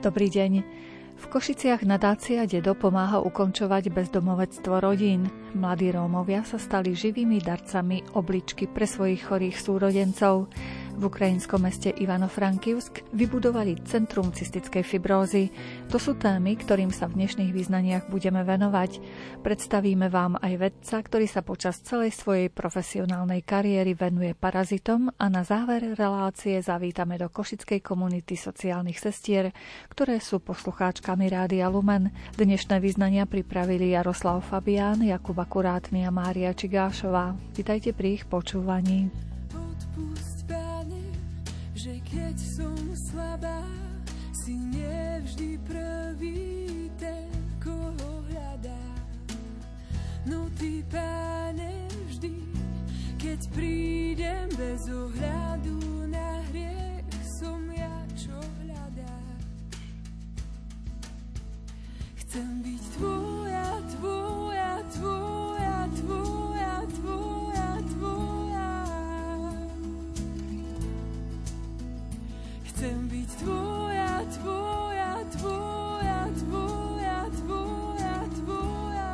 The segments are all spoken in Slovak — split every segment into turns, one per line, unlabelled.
Dobrý deň. V Košiciach nadácia Dedo pomáha ukončovať bezdomovectvo rodín. Mladí Rómovia sa stali živými darcami obličky pre svojich chorých súrodencov. V ukrajinskom meste Ivano-Frankivsk vybudovali Centrum cystickej fibrózy. To sú témy, ktorým sa v dnešných význaniach budeme venovať. Predstavíme vám aj vedca, ktorý sa počas celej svojej profesionálnej kariéry venuje parazitom a na záver relácie zavítame do košickej komunity sociálnych sestier, ktoré sú poslucháčkami Rádia Lumen. Dnešné význania pripravili Jaroslav Fabián, Jakub Akurátny a Mária Čigášová. Vítajte pri ich počúvaní keď som slabá, si nevždy prvý ten, koho hľadá. No ty, páne, vždy, keď prídem bez ohľadu na hriech, som ja, čo hľadá. Chcem byť tvoja, tvoja, tvoja, tvoja, tvoja, tvoja, tvoja, tvoja, tvoja.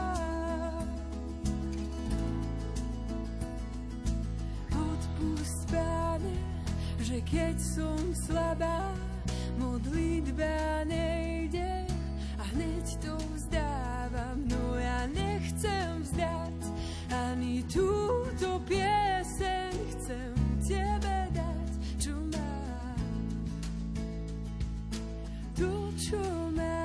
Odpust, Pane, že keď som slabá, modlitba nejde a hneď to vzdávam. No ja nechcem vzdať ani túto pieseň, true man.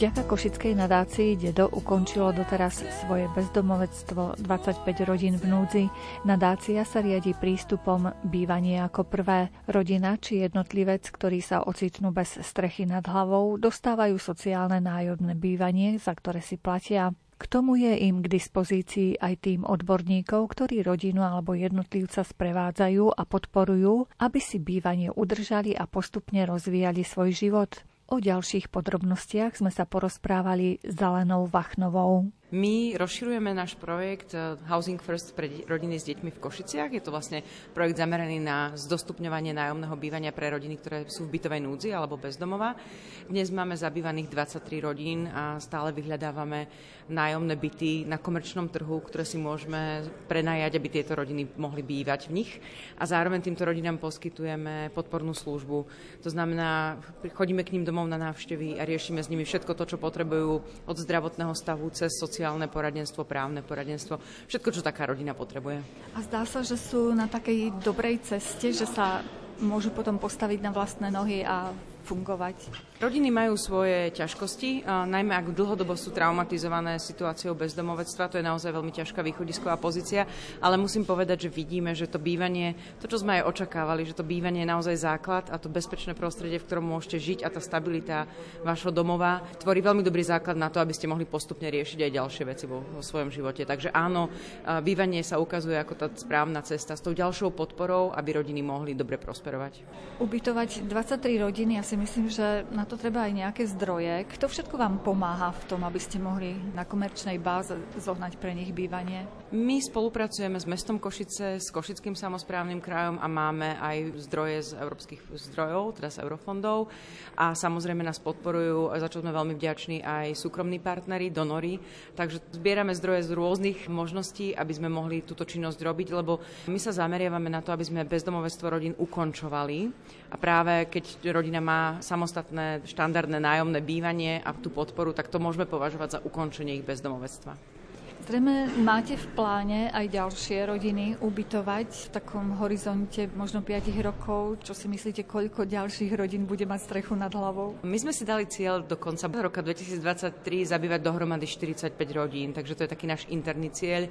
Vďaka Košickej nadácii Dedo ukončilo doteraz svoje bezdomovectvo 25 rodín v núdzi. Nadácia sa riadi prístupom bývanie ako prvé. Rodina či jednotlivec, ktorí sa ocitnú bez strechy nad hlavou, dostávajú sociálne nájomné bývanie, za ktoré si platia. K tomu je im k dispozícii aj tým odborníkov, ktorí rodinu alebo jednotlivca sprevádzajú a podporujú, aby si bývanie udržali a postupne rozvíjali svoj život. O ďalších podrobnostiach sme sa porozprávali s Zelenou Vachnovou.
My rozširujeme náš projekt eh, Housing First pre rodiny s deťmi v Košiciach. Je to vlastne projekt zameraný na zdostupňovanie nájomného bývania pre rodiny, ktoré sú v bytovej núdzi alebo bezdomova. Dnes máme zabývaných 23 rodín a stále vyhľadávame nájomné byty na komerčnom trhu, ktoré si môžeme prenajať, aby tieto rodiny mohli bývať v nich. A zároveň týmto rodinám poskytujeme podpornú službu. To znamená, chodíme k ním domov na návštevy a riešime s nimi všetko to, čo potrebujú od zdravotného stavu cez sociálne poradenstvo, právne poradenstvo, všetko, čo taká rodina potrebuje.
A zdá sa, že sú na takej dobrej ceste, že sa môžu potom postaviť na vlastné nohy a fungovať.
Rodiny majú svoje ťažkosti, najmä ak dlhodobo sú traumatizované situáciou bezdomovectva, to je naozaj veľmi ťažká východisková pozícia, ale musím povedať, že vidíme, že to bývanie, to, čo sme aj očakávali, že to bývanie je naozaj základ a to bezpečné prostredie, v ktorom môžete žiť a tá stabilita vášho domova tvorí veľmi dobrý základ na to, aby ste mohli postupne riešiť aj ďalšie veci vo, vo svojom živote. Takže áno, bývanie sa ukazuje ako tá správna cesta s tou ďalšou podporou, aby rodiny mohli dobre prosperovať.
Ubytovať 23 rodiny, ja si myslím, že na to treba aj nejaké zdroje. Kto všetko vám pomáha v tom, aby ste mohli na komerčnej báze zohnať pre nich bývanie?
My spolupracujeme s mestom Košice, s Košickým samozprávnym krajom a máme aj zdroje z európskych zdrojov, teda z eurofondov. A samozrejme nás podporujú, za čo sme veľmi vďační, aj súkromní partnery, donory. Takže zbierame zdroje z rôznych možností, aby sme mohli túto činnosť robiť, lebo my sa zameriavame na to, aby sme bezdomovectvo rodín ukončovali. A práve keď rodina má samostatné štandardné nájomné bývanie a tú podporu, tak to môžeme považovať za ukončenie ich bezdomovectva.
Zrejme máte v pláne aj ďalšie rodiny ubytovať v takom horizonte možno 5 rokov. Čo si myslíte, koľko ďalších rodín bude mať strechu nad hlavou?
My sme si dali cieľ do konca roka 2023 zabývať dohromady 45 rodín, takže to je taký náš interný cieľ.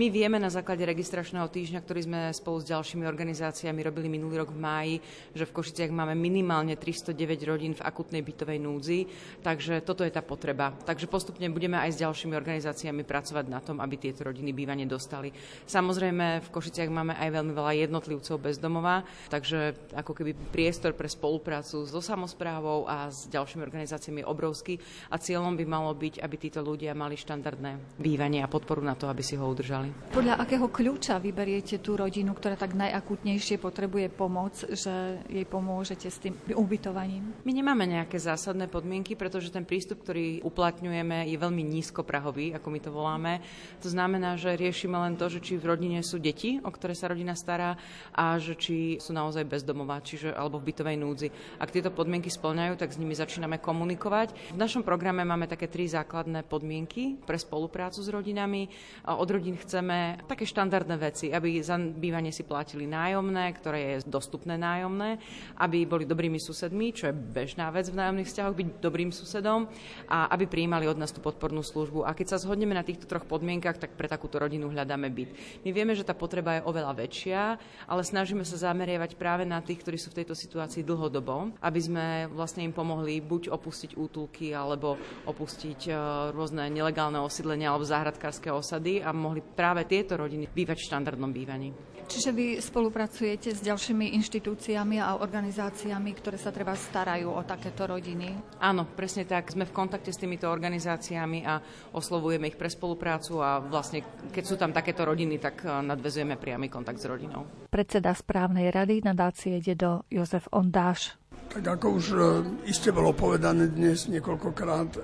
My vieme na základe registračného týždňa, ktorý sme spolu s ďalšími organizáciami robili minulý rok v máji, že v Košiciach máme minimálne 309 rodín v akutnej bytovej núdzi, takže toto je tá potreba. Takže postupne budeme aj s ďalšími organizáciami pracovať na tom, aby tieto rodiny bývanie dostali. Samozrejme, v Košiciach máme aj veľmi veľa jednotlivcov bezdomová, takže ako keby priestor pre spoluprácu so samozprávou a s ďalšími organizáciami je obrovský a cieľom by malo byť, aby títo ľudia mali štandardné bývanie a podporu na to, aby si ho udržali.
Podľa akého kľúča vyberiete tú rodinu, ktorá tak najakutnejšie potrebuje pomoc, že jej pomôžete s tým ubytovaním?
My nemáme nejaké zásadné podmienky, pretože ten prístup, ktorý uplatňujeme, je veľmi nízkoprahový, ako my to voláme. To znamená, že riešime len to, že či v rodine sú deti, o ktoré sa rodina stará a že či sú naozaj bezdomová, čiže alebo v bytovej núdzi. Ak tieto podmienky splňajú, tak s nimi začíname komunikovať. V našom programe máme také tri základné podmienky pre spoluprácu s rodinami. Od rodín chceme také štandardné veci, aby za bývanie si platili nájomné, ktoré je dostupné nájomné, aby boli dobrými susedmi, čo je bežná vec v nájomných vzťahoch, byť dobrým susedom a aby prijímali od nás tú podpornú službu. A keď sa zhodneme na týchto troch podmienkach, tak pre takúto rodinu hľadáme byt. My vieme, že tá potreba je oveľa väčšia, ale snažíme sa zameriavať práve na tých, ktorí sú v tejto situácii dlhodobo, aby sme vlastne im pomohli buď opustiť útulky, alebo opustiť e, rôzne nelegálne osídlenia alebo záhradkárske osady a mohli práve tieto rodiny bývať v štandardnom bývaní.
Čiže vy spolupracujete s ďalšími inštitúciami a organizáciami, ktoré sa treba starajú o takéto rodiny?
Áno, presne tak. Sme v kontakte s týmito organizáciami a oslovujeme ich pre spoluprácu a vlastne, keď sú tam takéto rodiny, tak e, nadvezujeme priamy kontakt s rodinou.
Predseda správnej rady nadácie Dedo Jozef Ondáš.
Tak ako už e, iste bolo povedané dnes niekoľkokrát, e,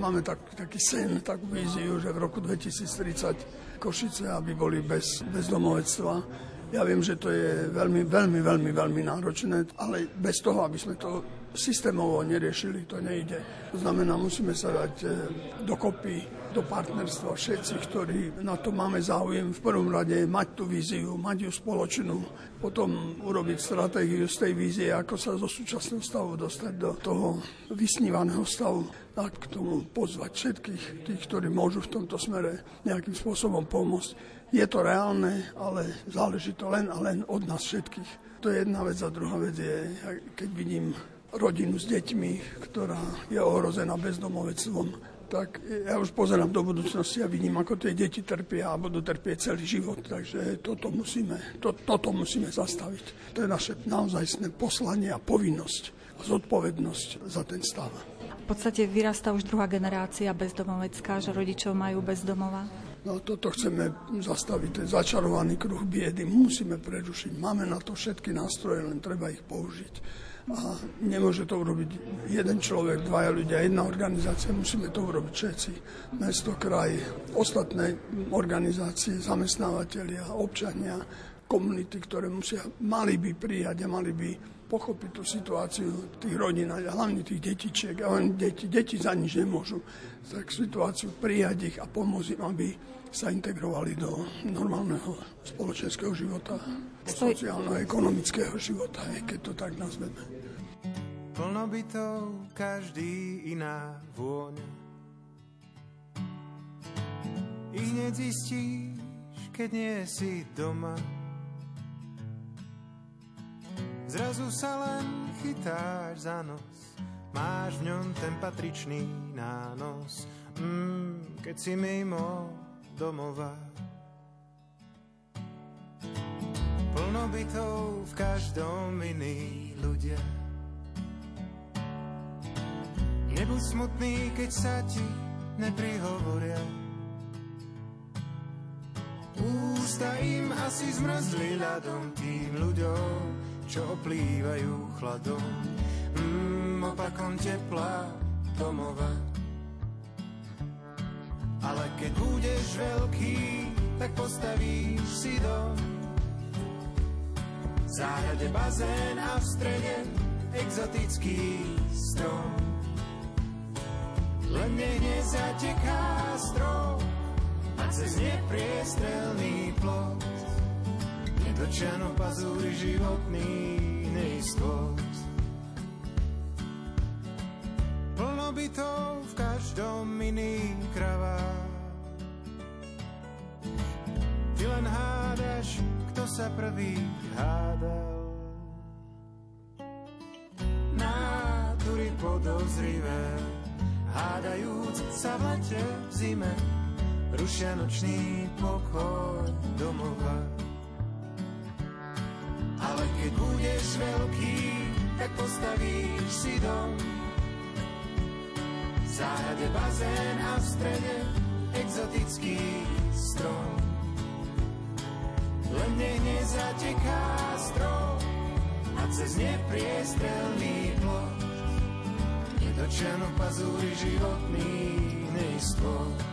máme tak, taký sen, takú víziu, že v roku 2030 Košice, aby boli bez, bez domovectva. Ja viem, že to je veľmi, veľmi, veľmi, veľmi náročné, ale bez toho, aby sme to systémovo neriešili, to nejde. To znamená, musíme sa dať dokopy do partnerstva všetci, ktorí na to máme záujem v prvom rade mať tú víziu, mať ju spoločnú, potom urobiť stratégiu z tej vízie, ako sa zo súčasného stavu dostať do toho vysnívaného stavu a k tomu pozvať všetkých tých, ktorí môžu v tomto smere nejakým spôsobom pomôcť. Je to reálne, ale záleží to len a len od nás všetkých. To je jedna vec a druhá vec je, keď vidím rodinu s deťmi, ktorá je ohrozená bezdomovectvom, tak ja už pozerám do budúcnosti a vidím, ako tie deti trpia a budú trpieť celý život. Takže toto musíme, to, toto musíme zastaviť. To je naše naozajstné poslanie a povinnosť a zodpovednosť za ten stav.
V podstate vyrastá už druhá generácia bezdomovecká, že rodičov majú bezdomova.
No toto chceme zastaviť, ten začarovaný kruh biedy musíme prerušiť. Máme na to všetky nástroje, len treba ich použiť a nemôže to urobiť jeden človek, dvaja ľudia, jedna organizácia, musíme to urobiť všetci. Mesto, kraj, ostatné organizácie, zamestnávateľia, občania, komunity, ktoré musia, mali by prijať a mali by pochopiť tú situáciu tých rodín hlavne tých detičiek. A len deti, deti za nič nemôžu. Tak situáciu prijať ich a pomôcť im, aby sa integrovali do normálneho spoločenského života, sociálno-ekonomického života, keď to tak nazveme.
Plno bytov, každý iná vôňa. I hneď zistíš, keď nie si doma. Zrazu sa len chytáš za nos, máš v ňom ten patričný nános. Mm, keď si mimo domova. Plno bytov v každom iný ľudia. Nebuď smutný, keď sa ti neprihovoria. Ústa im asi zmrzli ľadom tým ľuďom, čo oplývajú chladom. Mm, opakom tepla domova. Keď budeš veľký, tak postavíš si dom. V záhrade bazén a v strede exotický strom. Len nech nezateká strom a cez nepriestrelný plot nedočiano pazúri životný neistot. Plno bytov v každom iný kravách len hádaš, kto sa prvý hádal. Nátury podozrivé, hádajúc sa v lete v zime, rušia nočný pokoj domova. Ale keď budeš veľký, tak postavíš si dom. V záhrade bazén a v strede exotický strom len nech nezateká strom a cez nepriestrelný plot nedočiano pazúri životný neistot.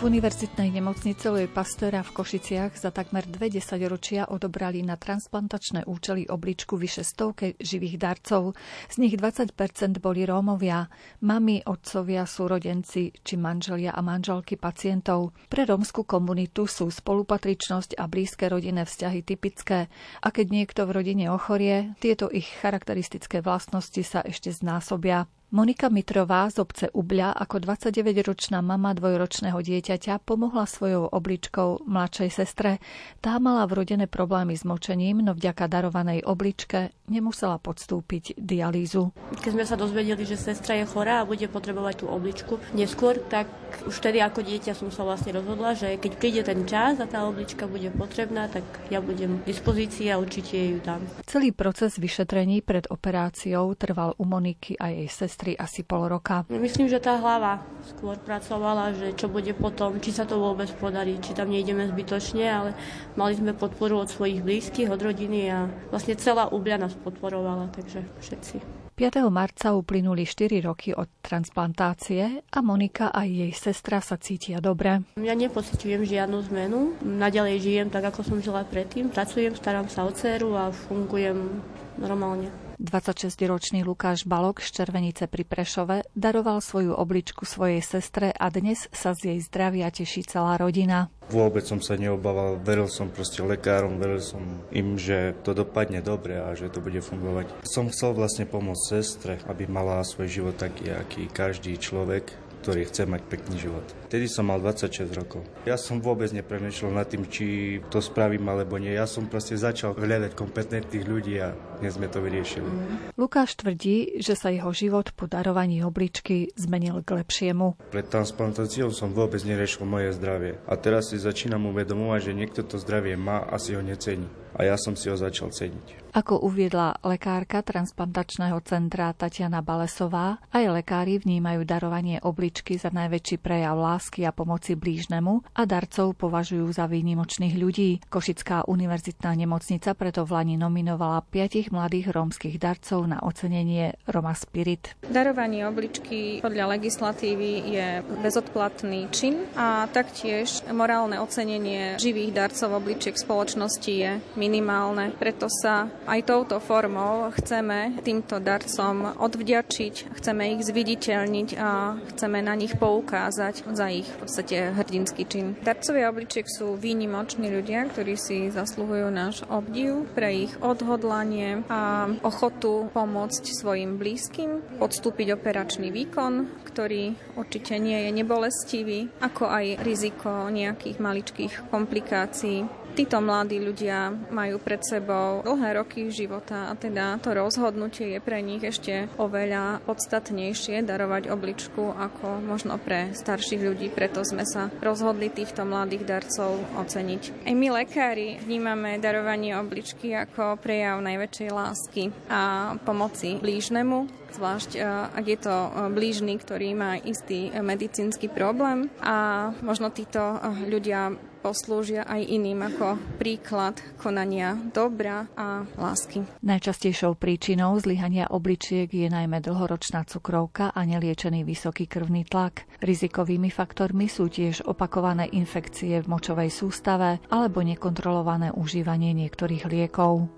V univerzitnej nemocnici Louis Pasteur v Košiciach za takmer dve desaťročia odobrali na transplantačné účely obličku vyše stovke živých darcov. Z nich 20% boli Rómovia. Mami, otcovia, súrodenci či manželia a manželky pacientov. Pre rómsku komunitu sú spolupatričnosť a blízke rodinné vzťahy typické. A keď niekto v rodine ochorie, tieto ich charakteristické vlastnosti sa ešte znásobia. Monika Mitrová z obce Ubľa ako 29-ročná mama dvojročného dieťaťa pomohla svojou obličkou mladšej sestre. Tá mala vrodené problémy s močením, no vďaka darovanej obličke nemusela podstúpiť dialýzu.
Keď sme sa dozvedeli, že sestra je chorá a bude potrebovať tú obličku neskôr, tak už vtedy ako dieťa som sa vlastne rozhodla, že keď príde ten čas a tá oblička bude potrebná, tak ja budem v dispozícii a určite ju dám.
Celý proces vyšetrení pred operáciou trval u Moniky a jej sestry sestry asi pol roka.
Myslím, že tá hlava skôr pracovala, že čo bude potom, či sa to vôbec podarí, či tam nejdeme zbytočne, ale mali sme podporu od svojich blízkych, od rodiny a vlastne celá Ubľa nás podporovala, takže všetci.
5. marca uplynuli 4 roky od transplantácie a Monika a jej sestra sa cítia dobre.
Ja nepocitujem žiadnu zmenu. Naďalej žijem tak, ako som žila predtým. Pracujem, starám sa o dceru a fungujem normálne.
26-ročný Lukáš Balok z Červenice pri Prešove daroval svoju obličku svojej sestre a dnes sa z jej zdravia teší celá rodina.
Vôbec som sa neobával, veril som proste lekárom, veril som im, že to dopadne dobre a že to bude fungovať. Som chcel vlastne pomôcť sestre, aby mala svoj život taký, aký každý človek, ktorý chce mať pekný život. Vtedy som mal 26 rokov. Ja som vôbec nepremýšľal nad tým, či to spravím alebo nie. Ja som proste začal hľadať kompetentných ľudí a dnes sme to vyriešili.
Lukáš tvrdí, že sa jeho život po darovaní obličky zmenil k lepšiemu.
Pred transplantáciou som vôbec neriešil moje zdravie. A teraz si začínam uvedomovať, že niekto to zdravie má a si ho necení. A ja som si ho začal ceniť.
Ako uviedla lekárka transplantačného centra Tatiana Balesová, aj lekári vnímajú darovanie obličky za najväčší prejav lásky a pomoci blížnemu a darcov považujú za výnimočných ľudí. Košická univerzitná nemocnica preto v Lani nominovala piatich mladých rómskych darcov na ocenenie Roma Spirit.
Darovanie obličky podľa legislatívy je bezodplatný čin a taktiež morálne ocenenie živých darcov obličiek spoločnosti je minimálne. Preto sa aj touto formou chceme týmto darcom odvďačiť, chceme ich zviditeľniť a chceme na nich poukázať za ich v podstate hrdinský čin. Darcovia obličiek sú výnimoční ľudia, ktorí si zasluhujú náš obdiv pre ich odhodlanie a ochotu pomôcť svojim blízkym, podstúpiť operačný výkon, ktorý určite nie je nebolestivý, ako aj riziko nejakých maličkých komplikácií Títo mladí ľudia majú pred sebou dlhé roky života a teda to rozhodnutie je pre nich ešte oveľa podstatnejšie darovať obličku ako možno pre starších ľudí, preto sme sa rozhodli týchto mladých darcov oceniť. Aj my lekári vnímame darovanie obličky ako prejav najväčšej lásky a pomoci blížnemu, zvlášť e, ak je to e, blížny, ktorý má istý medicínsky problém a možno títo e, ľudia poslúžia aj iným ako príklad konania dobra a lásky.
Najčastejšou príčinou zlyhania obličiek je najmä dlhoročná cukrovka a neliečený vysoký krvný tlak. Rizikovými faktormi sú tiež opakované infekcie v močovej sústave alebo nekontrolované užívanie niektorých liekov.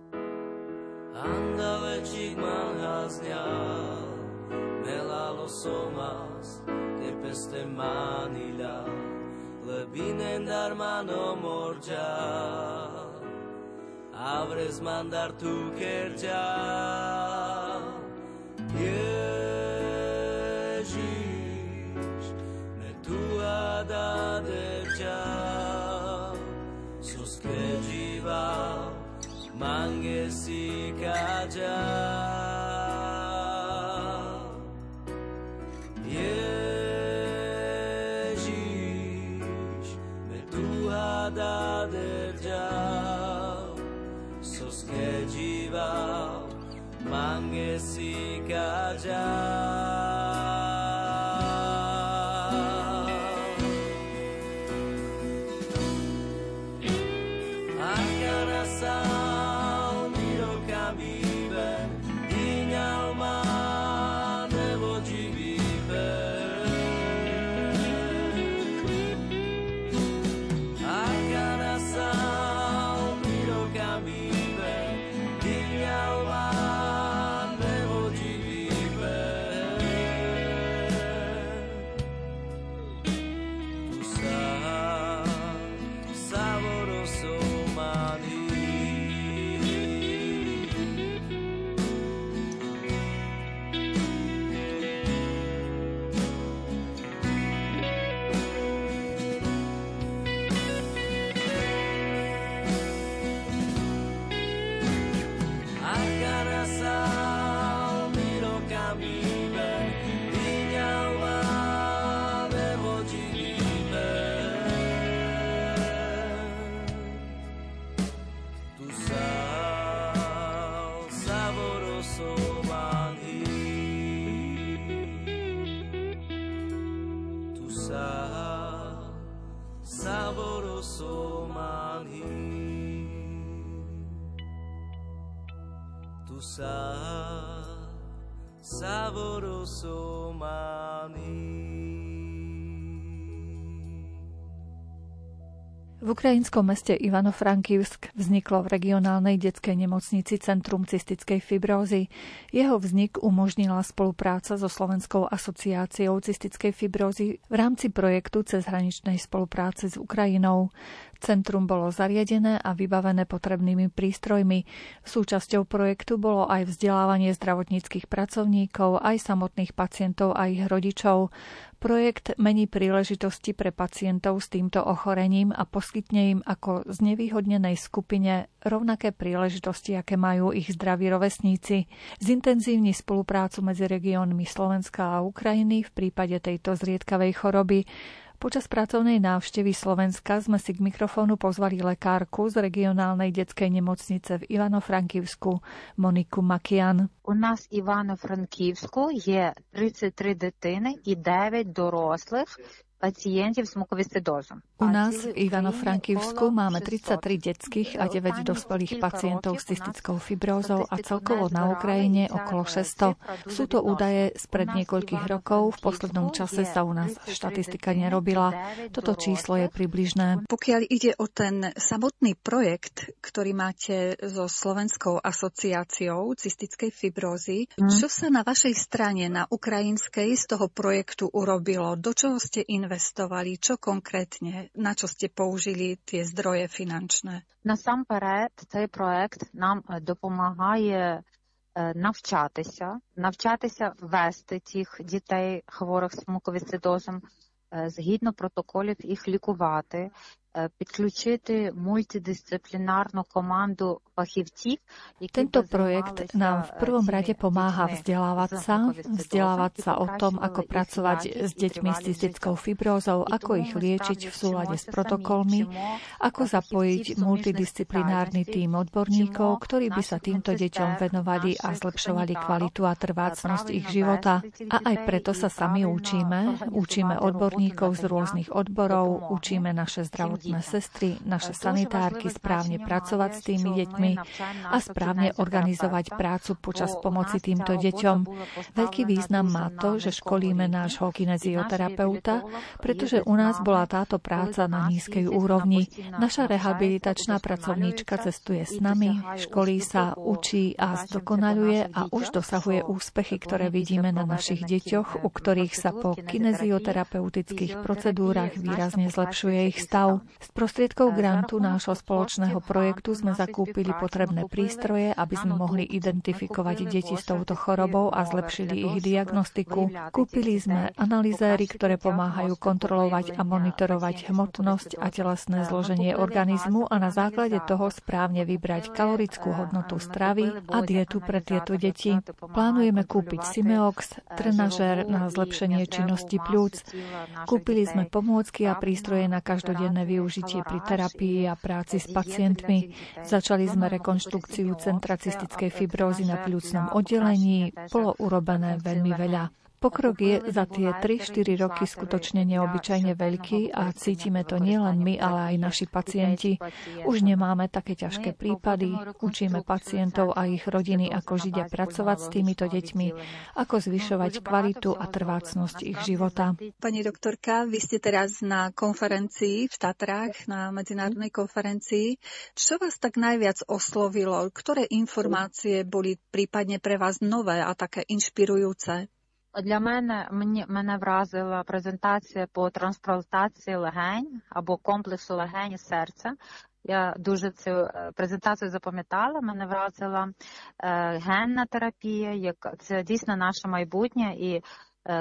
Andavecik peste manila Lebinen dar mano morja Avres mandar tu kerja. Ježiš saboroso V ukrajinskom meste Ivano-Frankivsk vzniklo v regionálnej detskej nemocnici Centrum cystickej fibrózy. Jeho vznik umožnila spolupráca so Slovenskou asociáciou cystickej fibrózy v rámci projektu cezhraničnej spolupráce s Ukrajinou. Centrum bolo zariadené a vybavené potrebnými prístrojmi. Súčasťou projektu bolo aj vzdelávanie zdravotníckých pracovníkov, aj samotných pacientov a ich rodičov. Projekt mení príležitosti pre pacientov s týmto ochorením a poskytne im ako znevýhodnenej skupine rovnaké príležitosti, aké majú ich zdraví rovesníci. Zintenzívni spoluprácu medzi regiónmi Slovenska a Ukrajiny v prípade tejto zriedkavej choroby Počas pracovnej návštevy Slovenska sme si k mikrofónu pozvali lekárku z regionálnej detskej nemocnice v Ivano-Frankівsku Moniku Makian.
У нас Івано-Франківську є 33 дитини і 9 дорослих pacientov s mukoviscidózom.
U nás v Ivano-Frankivsku máme 33 detských a 9 dospelých pacientov s cystickou fibrózou a celkovo na Ukrajine okolo 600. Sú to údaje spred niekoľkých rokov, v poslednom čase sa u nás štatistika nerobila. Toto číslo je približné.
Pokiaľ ide o ten samotný projekt, ktorý máte so Slovenskou asociáciou cystickej fibrózy, mm. čo sa na vašej strane, na ukrajinskej, z toho projektu urobilo? Do čoho ste investovali? Investovali? Čo konkrétne, na čo ste použili tie zdroje finančné?
Насамперед, цей проект нам допомагає навчатися, навчатися вести тих дітей хворих з муковісцидозом, згідно протоколів їх лікувати, підключити мультидисциплінарну команду fachivcích.
Tento projekt nám v prvom rade pomáha vzdelávať sa, vzdelávať sa o tom, ako pracovať s deťmi s cystickou fibrózou, ako ich liečiť v súlade s protokolmi, ako zapojiť multidisciplinárny tím odborníkov, ktorí by sa týmto deťom venovali a zlepšovali kvalitu a trvácnosť ich života. A aj preto sa sami učíme, učíme odborníkov z rôznych odborov, učíme naše zdravotné zdravotné sestry, naše sanitárky správne pracovať s tými deťmi a správne organizovať prácu počas pomoci týmto deťom. Veľký význam má to, že školíme nášho kinezioterapeuta, pretože u nás bola táto práca na nízkej úrovni. Naša rehabilitačná pracovníčka cestuje s nami, školí sa, učí a zdokonaluje a už dosahuje úspechy, ktoré vidíme na našich deťoch, u ktorých sa po kinezioterapeutických procedúrach výrazne zlepšuje ich stav. Z prostriedkov grantu nášho spoločného projektu sme zakúpili potrebné prístroje, aby sme mohli identifikovať deti s touto chorobou a zlepšili ich diagnostiku. Kúpili sme analýzéry, ktoré pomáhajú kontrolovať a monitorovať hmotnosť a telesné zloženie organizmu a na základe toho správne vybrať kalorickú hodnotu stravy a dietu pre tieto deti. Plánujeme kúpiť Simeox, trenažér na zlepšenie činnosti pľúc. Kúpili sme pomôcky a prístroje na každodenné využitie pri terapii a práci s pacientmi. Začali sme rekonštrukciu centra cystickej fibrózy na pľúcnom oddelení. Bolo urobené veľmi veľa. Pokrok je za tie 3-4 roky skutočne neobyčajne veľký a cítime to nielen my, ale aj naši pacienti. Už nemáme také ťažké prípady, učíme pacientov a ich rodiny, ako žiť a pracovať s týmito deťmi, ako zvyšovať kvalitu a trvácnosť ich života.
Pani doktorka, vy ste teraz na konferencii v Tatrách, na medzinárodnej konferencii. Čo vás tak najviac oslovilo? Ktoré informácie boli prípadne pre vás nové a také inšpirujúce?
Для мене мені мене вразила презентація по трансплантації легень або комплексу легень і серця. Я дуже цю презентацію запам'ятала. Мене вразила е, генна терапія, як це дійсно наше майбутнє і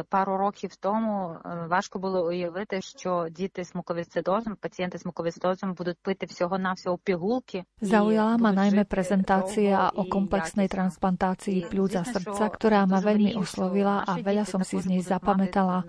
Пару років тому важко було уявити, що діти з муковисцидозом, пацієнти з муковисцидозом будуть пити всього-навсього пігулки.
Zaujala ma najmä prezentácia o komplexnej transplantácii pľúc a srdca, ktorá ma veľmi oslovila a veľa som si z nej zapamätala.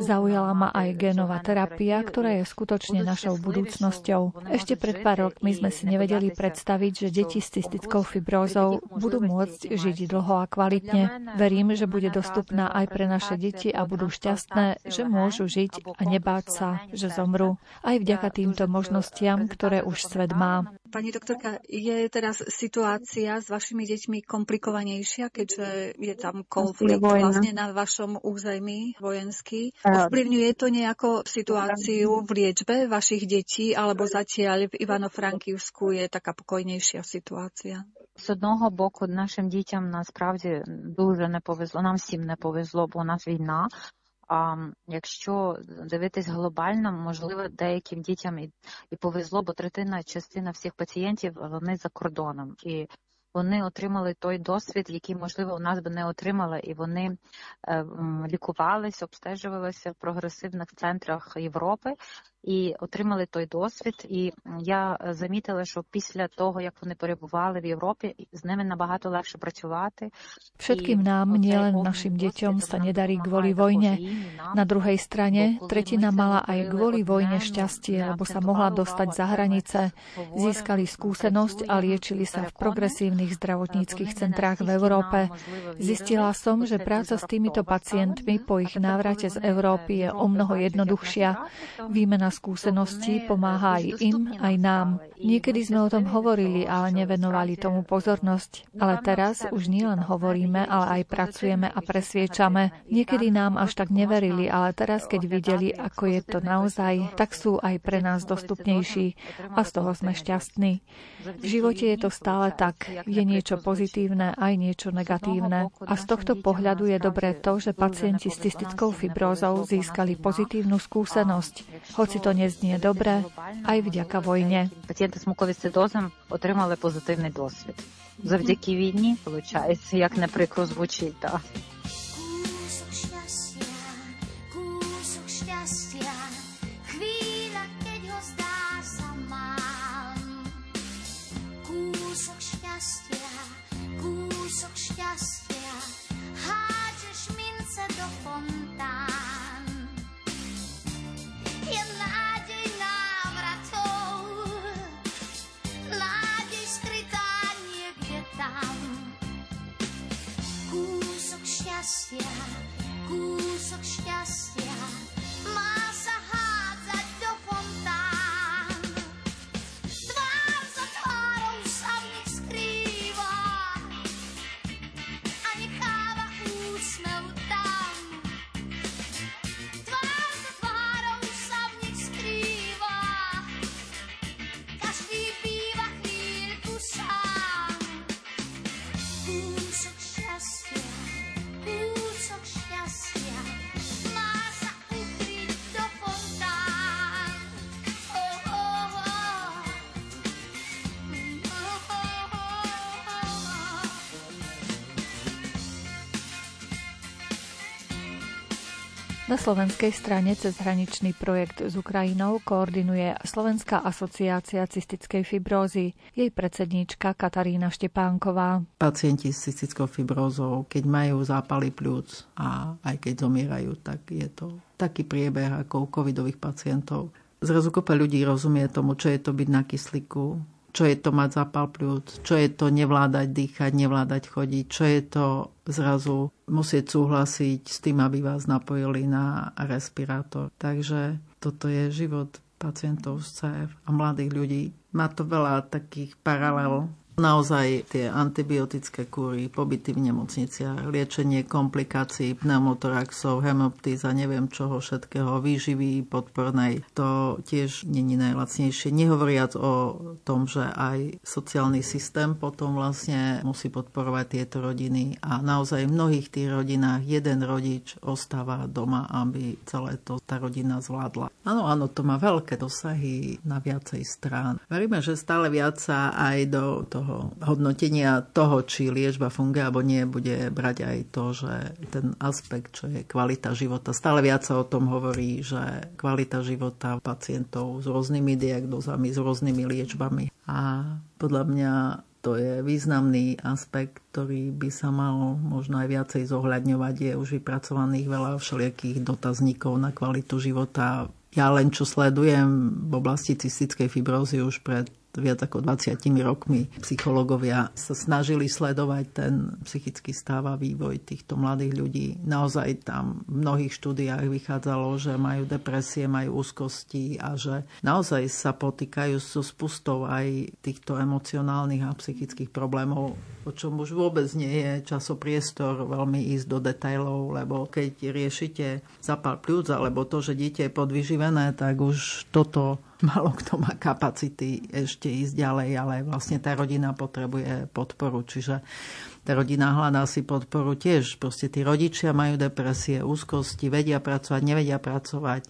Zaujala ma aj genová terapia, ktorá je skutočne našou budúcnosťou. Ešte pred pár rokmi sme si nevedeli predstaviť, že deti s cystickou fibrózou budú môcť žiť dlho a kvalitne. Verím, že bude dostupná aj pre naše naše deti a budú šťastné, že môžu žiť a nebáť sa, že zomru. Aj vďaka týmto možnostiam, ktoré už svet má.
Pani doktorka, je teraz situácia s vašimi deťmi komplikovanejšia, keďže je tam konflikt vlastne na vašom území vojenský. Ovplyvňuje to nejako situáciu v liečbe vašich detí, alebo zatiaľ v Ivano-Frankivsku je taká pokojnejšia situácia?
З одного боку, нашим дітям насправді дуже не повезло. Нам всім не повезло, бо у нас війна. А якщо дивитись глобально, можливо, деяким дітям і, і повезло, бо третина частина всіх пацієнтів вони за кордоном. І вони отримали той досвід, який, можливо, у нас би не отримали, і вони е, лікувалися, обстежувалися в прогресивних центрах Європи і отримали той досвід. І я замітила, що після того, як вони перебували в Європі, з ними набагато легше працювати.
Všetkým nám, nielen našim deťom, sa nedarí kvôli vojne. Na druhej strane, tretina mala aj kvôli vojne šťastie, lebo sa mohla dostať za hranice. Získali skúsenosť a liečili sa v progresívnych zdravotníckých centrách v Európe. Zistila som, že práca s týmito pacientmi po ich návrate z Európy je o mnoho jednoduchšia. Výmena skúseností pomáha aj im, aj nám. Niekedy sme o tom hovorili, ale nevenovali tomu pozornosť. Ale teraz už nielen hovoríme, ale aj pracujeme a presviečame. Niekedy nám až tak neverili, ale teraz, keď videli, ako je to naozaj, tak sú aj pre nás dostupnejší a z toho sme šťastní. V živote je to stále tak. Je niečo pozitívne, aj niečo negatívne. A z tohto pohľadu je dobré to, že pacienti s cystickou fibrózou získali pozitívnu skúsenosť. Hoci to neznie dobre, aj vďaka vojne.
Пацієнти з муковісцидозом отримали позитивний досвід. Завдяки війні, виходить, як не прикро звучить, так.
gracias.
Na slovenskej strane cez hraničný projekt s Ukrajinou koordinuje Slovenská asociácia cystickej fibrózy. Jej predsedníčka Katarína Štepánková.
Pacienti s cystickou fibrózou, keď majú zápaly pľúc a aj keď zomierajú, tak je to taký priebeh ako u covidových pacientov. Zrazu kopa ľudí rozumie tomu, čo je to byť na kyslíku, čo je to mať zápal pľúc, čo je to nevládať dýchať, nevládať chodiť, čo je to zrazu musieť súhlasiť s tým, aby vás napojili na respirátor. Takže toto je život pacientov z CF a mladých ľudí. Má to veľa takých paralel Naozaj tie antibiotické kúry, pobyty v nemocniciach, liečenie komplikácií pneumotoraxov, hemoptíza, neviem čoho všetkého, výživy podpornej, to tiež není najlacnejšie. Nehovoriac o tom, že aj sociálny systém potom vlastne musí podporovať tieto rodiny a naozaj v mnohých tých rodinách jeden rodič ostáva doma, aby celé to tá rodina zvládla. Áno, áno, to má veľké dosahy na viacej strán. Veríme, že stále viac sa aj do toho toho hodnotenia toho, či liečba funguje alebo nie, bude brať aj to, že ten aspekt, čo je kvalita života. Stále viac sa o tom hovorí, že kvalita života pacientov s rôznymi diagnózami, s rôznymi liečbami. A podľa mňa to je významný aspekt, ktorý by sa mal možno aj viacej zohľadňovať. Je už vypracovaných veľa všelijakých dotazníkov na kvalitu života. Ja len čo sledujem v oblasti cystickej fibrózy už pred viac ako 20 rokmi psychológovia sa snažili sledovať ten psychický stav a vývoj týchto mladých ľudí. Naozaj tam v mnohých štúdiách vychádzalo, že majú depresie, majú úzkosti a že naozaj sa potýkajú so spustou aj týchto emocionálnych a psychických problémov, o čom už vôbec nie je časopriestor veľmi ísť do detajlov, lebo keď riešite zapal pľúc alebo to, že dieťa je podvyživené, tak už toto Malo kto má kapacity ešte ísť ďalej, ale vlastne tá rodina potrebuje podporu. Čiže tá rodina hľadá si podporu tiež. Proste tí rodičia majú depresie, úzkosti, vedia pracovať, nevedia pracovať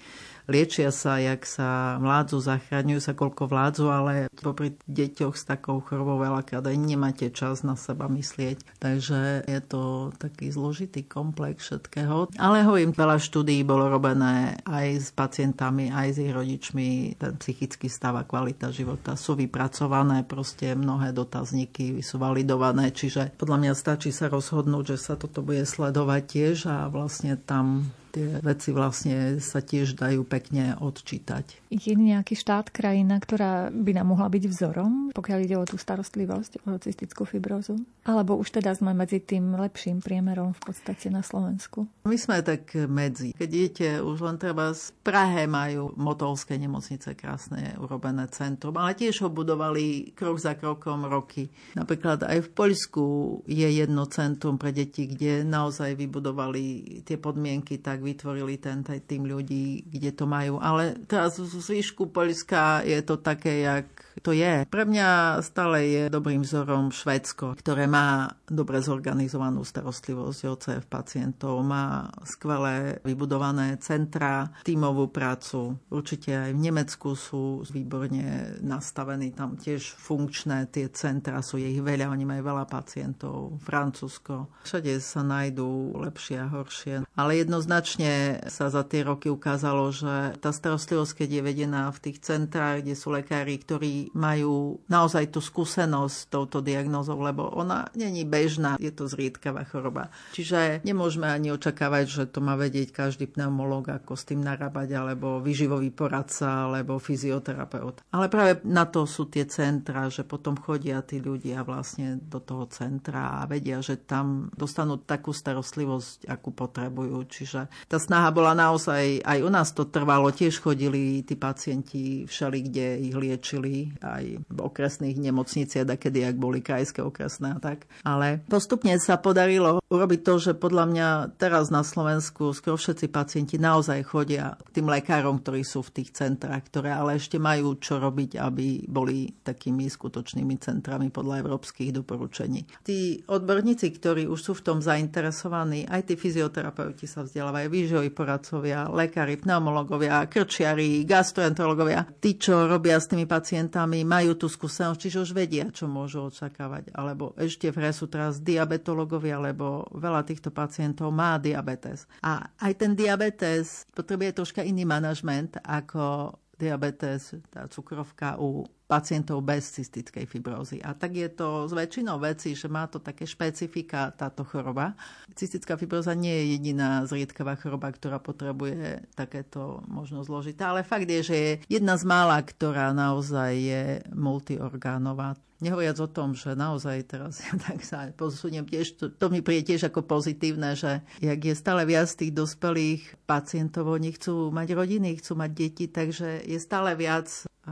liečia sa, jak sa vládzu, zachraňujú sa, koľko vládzu, ale popri deťoch s takou chorobou veľakrát aj nemáte čas na seba myslieť. Takže je to taký zložitý komplex všetkého. Ale hovorím, veľa štúdií bolo robené aj s pacientami, aj s ich rodičmi. Ten psychický stav a kvalita života sú vypracované, proste mnohé dotazníky sú validované, čiže podľa mňa stačí sa rozhodnúť, že sa toto bude sledovať tiež a vlastne tam tie veci vlastne sa tiež dajú pekne odčítať.
Je nejaký štát, krajina, ktorá by nám mohla byť vzorom, pokiaľ ide o tú starostlivosť, o cystickú fibrózu? Alebo už teda sme medzi tým lepším priemerom v podstate na Slovensku?
My sme tak medzi. Keď idete, už len treba z Prahe majú motovské nemocnice krásne urobené centrum, ale tiež ho budovali krok za krokom roky. Napríklad aj v Poľsku je jedno centrum pre deti, kde naozaj vybudovali tie podmienky tak, tak vytvorili ten tým ľudí, kde to majú. Ale teraz z výšku Polska je to také, jak to je. Pre mňa stále je dobrým vzorom Švédsko, ktoré má dobre zorganizovanú starostlivosť OCF pacientov, má skvelé vybudované centra, tímovú prácu. Určite aj v Nemecku sú výborne nastavení, tam tiež funkčné tie centra, sú ich veľa, oni majú veľa pacientov. Francúzsko, všade sa nájdú lepšie a horšie. Ale jednoznačne sa za tie roky ukázalo, že tá starostlivosť, keď je vedená v tých centrách, kde sú lekári, ktorí majú naozaj tú skúsenosť s touto diagnózou, lebo ona není bežná, je to zriedkavá choroba. Čiže nemôžeme ani očakávať, že to má vedieť každý pneumolog, ako s tým narábať, alebo vyživový poradca, alebo fyzioterapeut. Ale práve na to sú tie centra, že potom chodia tí ľudia vlastne do toho centra a vedia, že tam dostanú takú starostlivosť, akú potrebujú. Čiže tá snaha bola naozaj, aj u nás to trvalo, tiež chodili tí pacienti všeli, kde ich liečili aj v okresných nemocniciach, kedy ak boli krajské okresné a tak. Ale postupne sa podarilo urobiť to, že podľa mňa teraz na Slovensku skoro všetci pacienti naozaj chodia k tým lekárom, ktorí sú v tých centrách, ktoré ale ešte majú čo robiť, aby boli takými skutočnými centrami podľa európskych doporučení. Tí odborníci, ktorí už sú v tom zainteresovaní, aj tí fyzioterapeuti sa vzdelávajú, výživoví poradcovia, lekári, pneumologovia, krčiari, gastroenterologovia, tí, čo robia s tými pacientami, majú tú skúsenosť, čiže už vedia, čo môžu očakávať. Alebo ešte v hre sú teraz diabetológovia, alebo veľa týchto pacientov má diabetes. A aj ten diabetes potrebuje troška iný manažment ako diabetes, tá cukrovka u pacientov bez cystickej fibrózy. A tak je to s väčšinou veci, že má to také špecifika táto choroba. Cystická fibróza nie je jediná zriedkavá choroba, ktorá potrebuje takéto možno zložité, ale fakt je, že je jedna z mála, ktorá naozaj je multiorgánová. Nehovoriac o tom, že naozaj teraz ja tak sa posuniem tiež, to, to mi príde tiež ako pozitívne, že jak je stále viac tých dospelých pacientov, oni chcú mať rodiny, chcú mať deti, takže je stále viac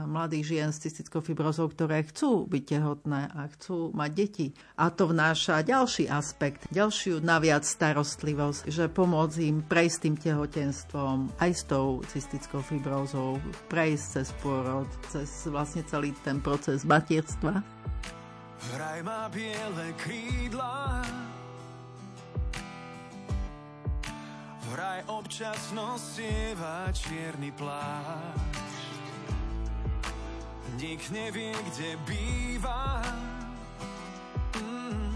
mladých žien s cystickou fibrozou, ktoré chcú byť tehotné a chcú mať deti. A to vnáša ďalší aspekt, ďalšiu naviac starostlivosť, že pomôcť im prejsť tým tehotenstvom aj s tou cystickou fibrozou, prejsť cez pôrod, cez vlastne celý ten proces matierstva. Vraj má biele krídla Vraj občas nosieva čierny plášť Nik nevie, kde býva. Mm.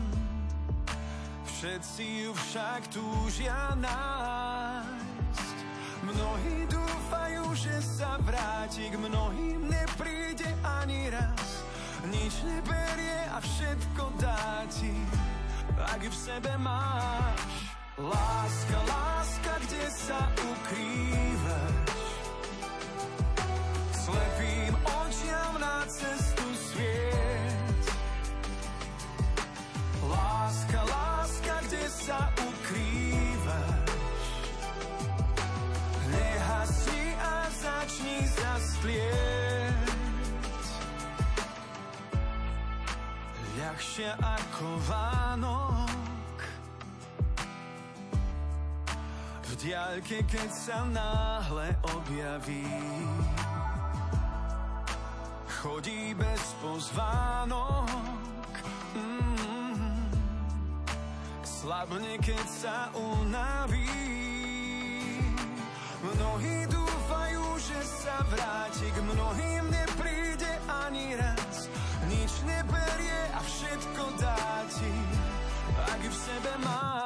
Všetci ju však túžia nájsť. Mnohí dúfajú, že sa vráti K mnohým nepríde ani raz. Nič neberie a všetko dá ti Ak v sebe máš. Láska, láska, kde sa ukrývaš Slepým očiam na cestu sviet. Láska, láska, kde sa ukrývaš? Nehasni a začni zastlieť. Ľahšie ako Vánok v diaľke, keď sa náhle objaví chodí bez pozvánok. Mm-hmm. Slabne, keď sa unaví. Mnohí dúfajú, že sa vráti, k mnohým nepríde ani raz. Nič neberie a všetko dá ti, ak v sebe máš.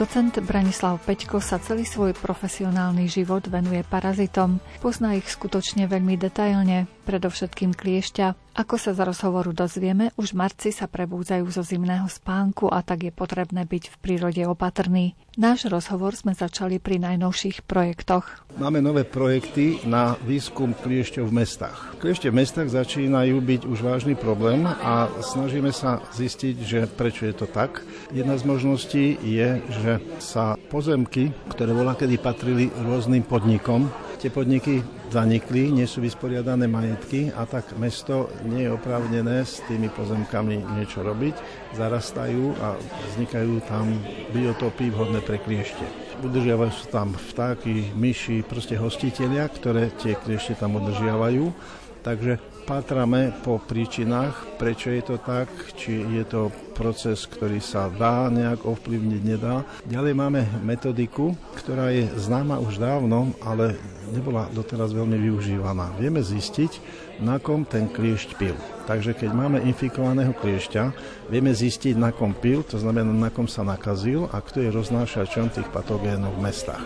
Docent Branislav Peťko sa celý svoj profesionálny život venuje parazitom. Pozná ich skutočne veľmi detailne, predovšetkým kliešťa, ako sa z rozhovoru dozvieme, už marci sa prebúdzajú zo zimného spánku a tak je potrebné byť v prírode opatrný. Náš rozhovor sme začali pri najnovších projektoch.
Máme nové projekty na výskum kliešťov v mestách. Kliešte v mestách začínajú byť už vážny problém a snažíme sa zistiť, že prečo je to tak. Jedna z možností je, že sa pozemky, ktoré bola kedy patrili rôznym podnikom, tie podniky zanikli, nie sú vysporiadané majetky a tak mesto nie je oprávnené s tými pozemkami niečo robiť. Zarastajú a vznikajú tam biotopy vhodné pre kliešte. Udržiavajú sa tam vtáky, myši, proste hostitelia, ktoré tie kliešte tam udržiavajú. Takže pátrame po príčinách, prečo je to tak, či je to proces, ktorý sa dá nejak ovplyvniť, nedá. Ďalej máme metodiku, ktorá je známa už dávno, ale nebola doteraz veľmi využívaná. Vieme zistiť, na kom ten kliešť pil. Takže keď máme infikovaného kliešťa, vieme zistiť, na kom pil, to znamená, na kom sa nakazil a kto je roznášačom tých patogénov v mestách.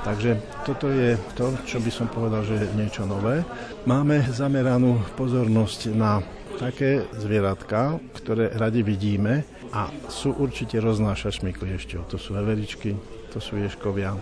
Takže toto je to, čo by som povedal, že je niečo nové. Máme zameranú pozornosť na také zvieratka, ktoré radi vidíme a sú určite roznášačmi kliešťov. To sú veveričky, to sú ješkovia,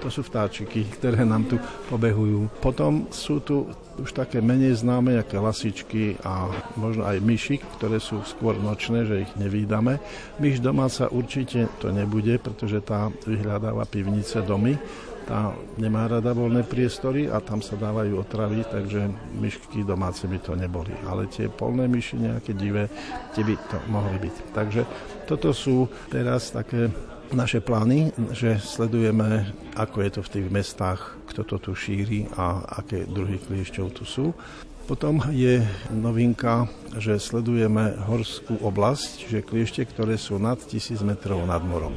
to sú vtáčiky, ktoré nám tu pobehujú. Potom sú tu už také menej známe, aké lasičky a možno aj myši, ktoré sú skôr nočné, že ich nevídame. Myš domáca určite to nebude, pretože tá vyhľadáva pivnice domy tá nemá rada voľné priestory a tam sa dávajú otravy, takže myšky domáce by to neboli. Ale tie polné myši nejaké divé, tie by to mohli byť. Takže toto sú teraz také naše plány, že sledujeme, ako je to v tých mestách, kto to tu šíri a aké druhy kliešťov tu sú. Potom je novinka, že sledujeme horskú oblasť, že kliešte, ktoré sú nad 1000 metrov nad morom.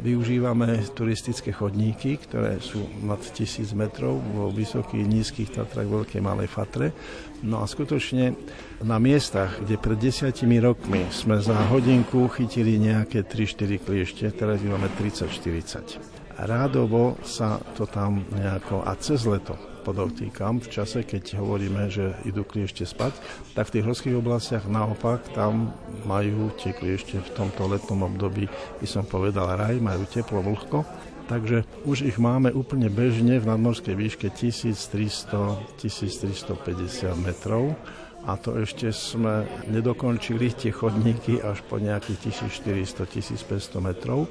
Využívame turistické chodníky, ktoré sú nad 1000 metrov vo vysokých, nízkych Tatrách, Veľkej, Malej Fatre. No a skutočne na miestach, kde pred desiatimi rokmi sme za hodinku chytili nejaké 3-4 kliešte, teraz máme 30-40. Rádovo sa to tam nejako, a cez leto podotýkam, v čase, keď hovoríme, že idú kliešte spať, tak v tých horských oblastiach naopak tam majú tie kliešte v tomto letnom období, by som povedal, raj, majú teplo, vlhko, takže už ich máme úplne bežne v nadmorskej výške 1300-1350 metrov a to ešte sme nedokončili tie chodníky až po nejakých 1400-1500 metrov.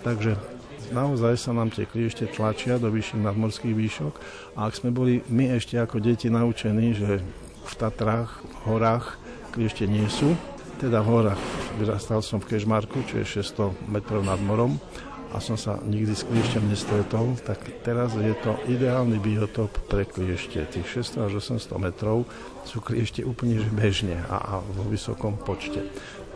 Takže naozaj sa nám tie kliešte tlačia do vyšších nadmorských výšok a ak sme boli my ešte ako deti naučení, že v Tatrách, horách kliešte nie sú, teda v horách vyrastal som v Kežmarku, čo je 600 metrov nad morom a som sa nikdy s kliešťom nestretol, tak teraz je to ideálny biotop pre kliešte. Tých 600 až 800 metrov sú kliešte úplne že bežne a, a vo vysokom počte.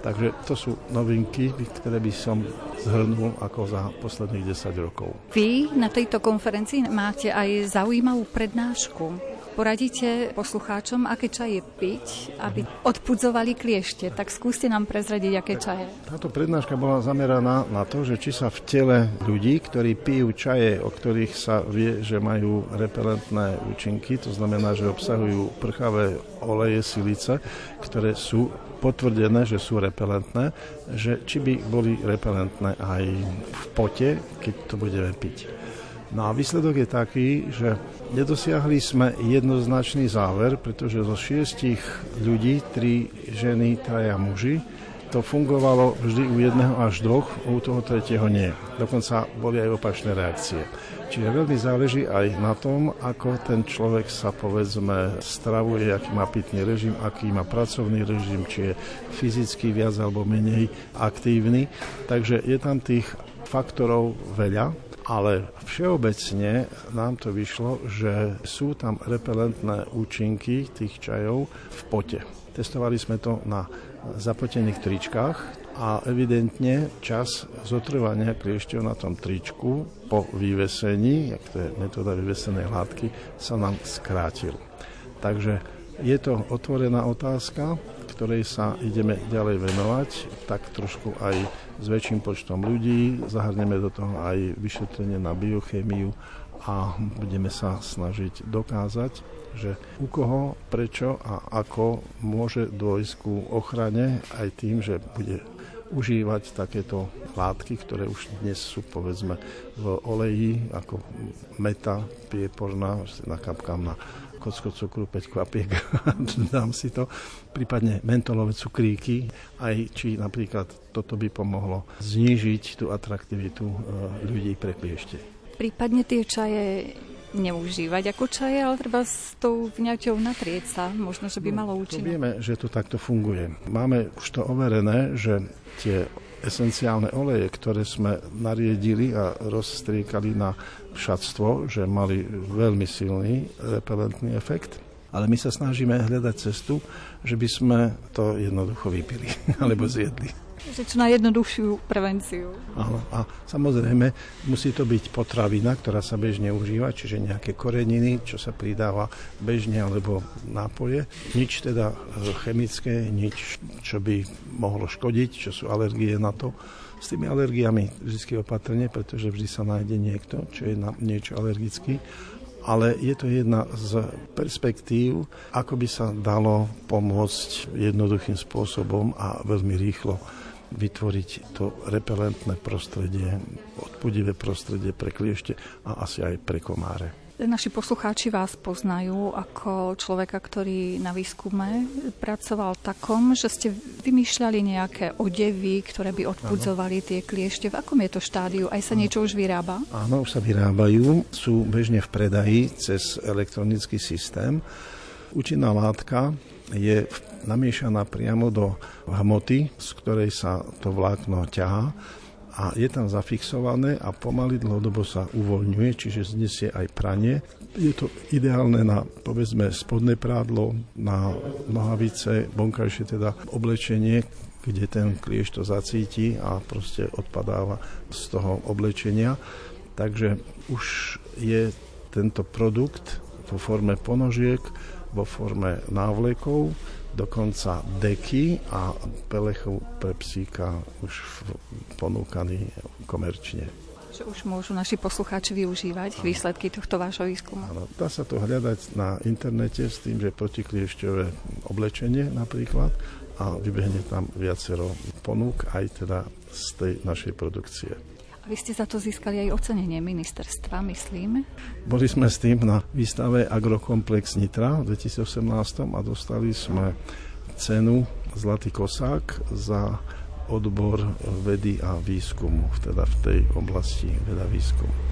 Takže to sú novinky, ktoré by som zhrnul ako za posledných 10 rokov.
Vy na tejto konferencii máte aj zaujímavú prednášku. Poradíte poslucháčom, aké čaje piť, aby odpudzovali kliešte. Tak skúste nám prezradiť, aké čaje.
Táto prednáška bola zameraná na to, že či sa v tele ľudí, ktorí pijú čaje, o ktorých sa vie, že majú repelentné účinky, to znamená, že obsahujú prchavé oleje silice, ktoré sú potvrdené, že sú repelentné, že či by boli repelentné aj v pote, keď to budeme piť. No a výsledok je taký, že nedosiahli sme jednoznačný záver, pretože zo šiestich ľudí, tri ženy, traja muži, to fungovalo vždy u jedného až dvoch, u toho tretieho nie. Dokonca boli aj opačné reakcie. Čiže veľmi záleží aj na tom, ako ten človek sa povedzme stravuje, aký má pitný režim, aký má pracovný režim, či je fyzicky viac alebo menej aktívny. Takže je tam tých faktorov veľa, ale všeobecne nám to vyšlo, že sú tam repelentné účinky tých čajov v pote. Testovali sme to na zapotených tričkách a evidentne čas zotrvania kliešťov na tom tričku po vyvesení, jak to je metóda vyvesenej látky, sa nám skrátil. Takže je to otvorená otázka, ktorej sa ideme ďalej venovať, tak trošku aj s väčším počtom ľudí. Zahrneme do toho aj vyšetrenie na biochémiu a budeme sa snažiť dokázať, že u koho, prečo a ako môže dôjsť ku ochrane aj tým, že bude užívať takéto látky, ktoré už dnes sú povedzme v oleji ako meta, prieporná, nakapkám na kocko cukru, 5 kvapiek dám si to, prípadne mentolové cukríky, aj či napríklad toto by pomohlo znížiť tú atraktivitu e, ľudí pre kliešte.
Prípadne tie čaje neužívať ako čaje, ale treba s tou vňaťou natrieť sa. Možno, že by no, malo účinok.
vieme, že to takto funguje. Máme už to overené, že tie esenciálne oleje, ktoré sme nariedili a rozstriekali na šatstvo, že mali veľmi silný repelentný efekt. Ale my sa snažíme hľadať cestu, že by sme to jednoducho vypili alebo zjedli.
Že čo najjednoduchšiu prevenciu.
Áno, a samozrejme musí to byť potravina, ktorá sa bežne užíva, čiže nejaké koreniny, čo sa pridáva bežne, alebo nápoje. Nič teda e, chemické, nič, čo by mohlo škodiť, čo sú alergie na to. S tými alergiami vždy opatrne, pretože vždy sa nájde niekto, čo je na niečo alergický ale je to jedna z perspektív, ako by sa dalo pomôcť jednoduchým spôsobom a veľmi rýchlo vytvoriť to repelentné prostredie, odpudivé prostredie pre kliešte a asi aj pre komáre.
Naši poslucháči vás poznajú ako človeka, ktorý na výskume pracoval takom, že ste vymýšľali nejaké odevy, ktoré by odpudzovali tie kliešte. V akom je to štádiu? Aj sa niečo už vyrába?
Áno, už sa vyrábajú. Sú bežne v predaji cez elektronický systém. Účinná látka je namiešaná priamo do hmoty, z ktorej sa to vlákno ťahá a je tam zafixované a pomaly dlhodobo sa uvoľňuje, čiže znesie aj pranie. Je to ideálne na, povedzme, spodné prádlo, na nohavice, vonkajšie teda oblečenie, kde ten klieš to zacíti a proste odpadáva z toho oblečenia. Takže už je tento produkt vo forme ponožiek, vo forme návlekov, dokonca deky a pelechov pre psíka už ponúkaný komerčne.
Že už môžu naši poslucháči využívať ano. výsledky tohto vášho výskumu.
Ano, dá sa to hľadať na internete s tým, že protikliešťové oblečenie napríklad a vybehne tam viacero ponúk aj teda z tej našej produkcie.
Vy ste za to získali aj ocenenie ministerstva, myslím.
Boli sme s tým na výstave Agrokomplex Nitra v 2018 a dostali sme cenu Zlatý kosák za odbor vedy a výskumu, teda v tej oblasti veda výskumu.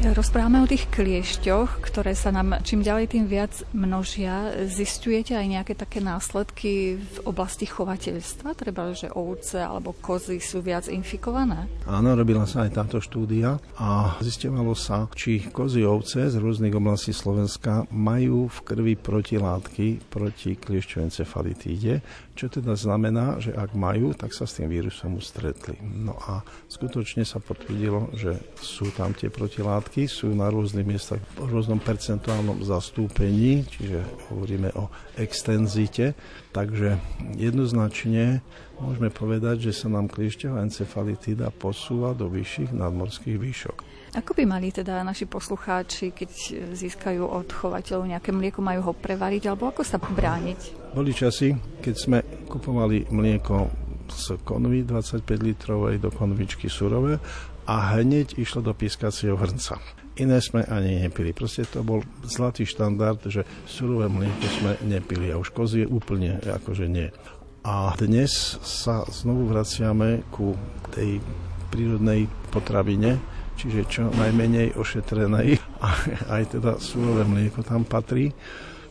Rozprávame o tých kliešťoch, ktoré sa nám čím ďalej tým viac množia. Zistujete aj nejaké také následky v oblasti chovateľstva? Treba, že ovce alebo kozy sú viac infikované?
Áno, robila sa aj táto štúdia a zistovalo sa, či kozy ovce z rôznych oblastí Slovenska majú v krvi protilátky proti kliešťoencefalitíde, čo teda znamená, že ak majú, tak sa s tým vírusom stretli. No a skutočne sa potvrdilo, že sú tam tie protilátky, sú na rôznych miestach v rôznom percentuálnom zastúpení, čiže hovoríme o extenzite, takže jednoznačne môžeme povedať, že sa nám kliešťová encefalitída posúva do vyšších nadmorských výšok.
Ako by mali teda naši poslucháči, keď získajú od chovateľov nejaké mlieko, majú ho prevariť, alebo ako sa brániť?
Boli časy, keď sme kupovali mlieko z konvy 25 litrovej do konvičky surové a hneď išlo do pískacieho hrnca. Iné sme ani nepili. Proste to bol zlatý štandard, že surové mlieko sme nepili a už kozy je úplne akože nie. A dnes sa znovu vraciame ku tej prírodnej potravine, čiže čo najmenej ošetrenej, aj teda surové mlieko tam patrí.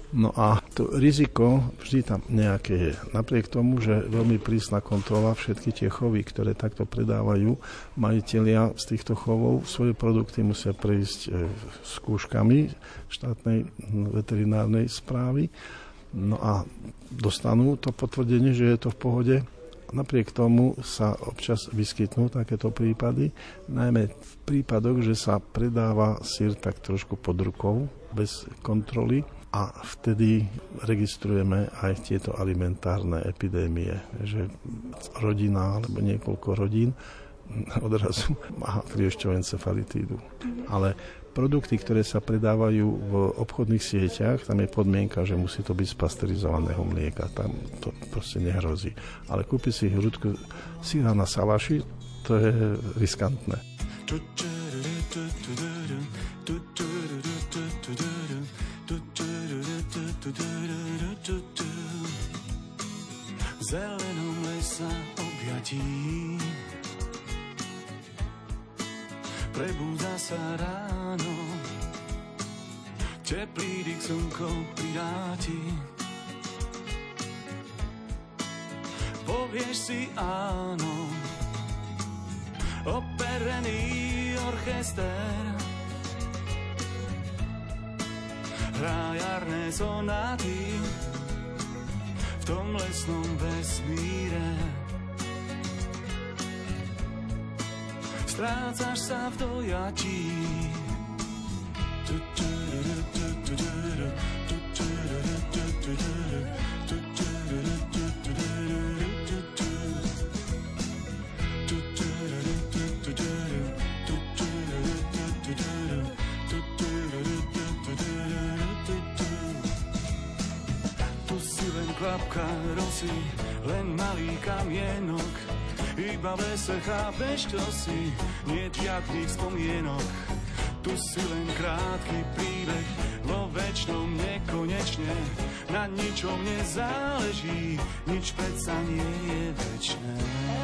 No a to riziko vždy tam nejaké je. Napriek tomu, že veľmi prísna kontrola všetky tie chovy, ktoré takto predávajú, majiteľia z týchto chovov svoje produkty musia prejsť e, skúškami štátnej veterinárnej správy. No a dostanú to potvrdenie, že je to v pohode Napriek tomu sa občas vyskytnú takéto prípady, najmä v prípadoch, že sa predáva sír tak trošku pod rukou, bez kontroly a vtedy registrujeme aj tieto alimentárne epidémie, že rodina alebo niekoľko rodín odrazu má kliešťovú encefalitídu. Ale produkty, ktoré sa predávajú v obchodných sieťach, tam je podmienka, že musí to byť z pasterizovaného mlieka. Tam to proste nehrozí. Ale kúpiť si hrudku síra na salaši, to je riskantné. Teplý dyk slnko pridáti. Povieš si áno, operený orchester, hrá jarné sonáty v tom lesnom vesmíre. strácaš sa v dojatí. Kvapka rosy, len malý kamienok, iba v lese chápeš, čo si, nie žiadnych spomienok. Tu si len krátky príbeh, vo väčšnom nekonečne. Na ničom nezáleží, nič predsa nie je väčšné.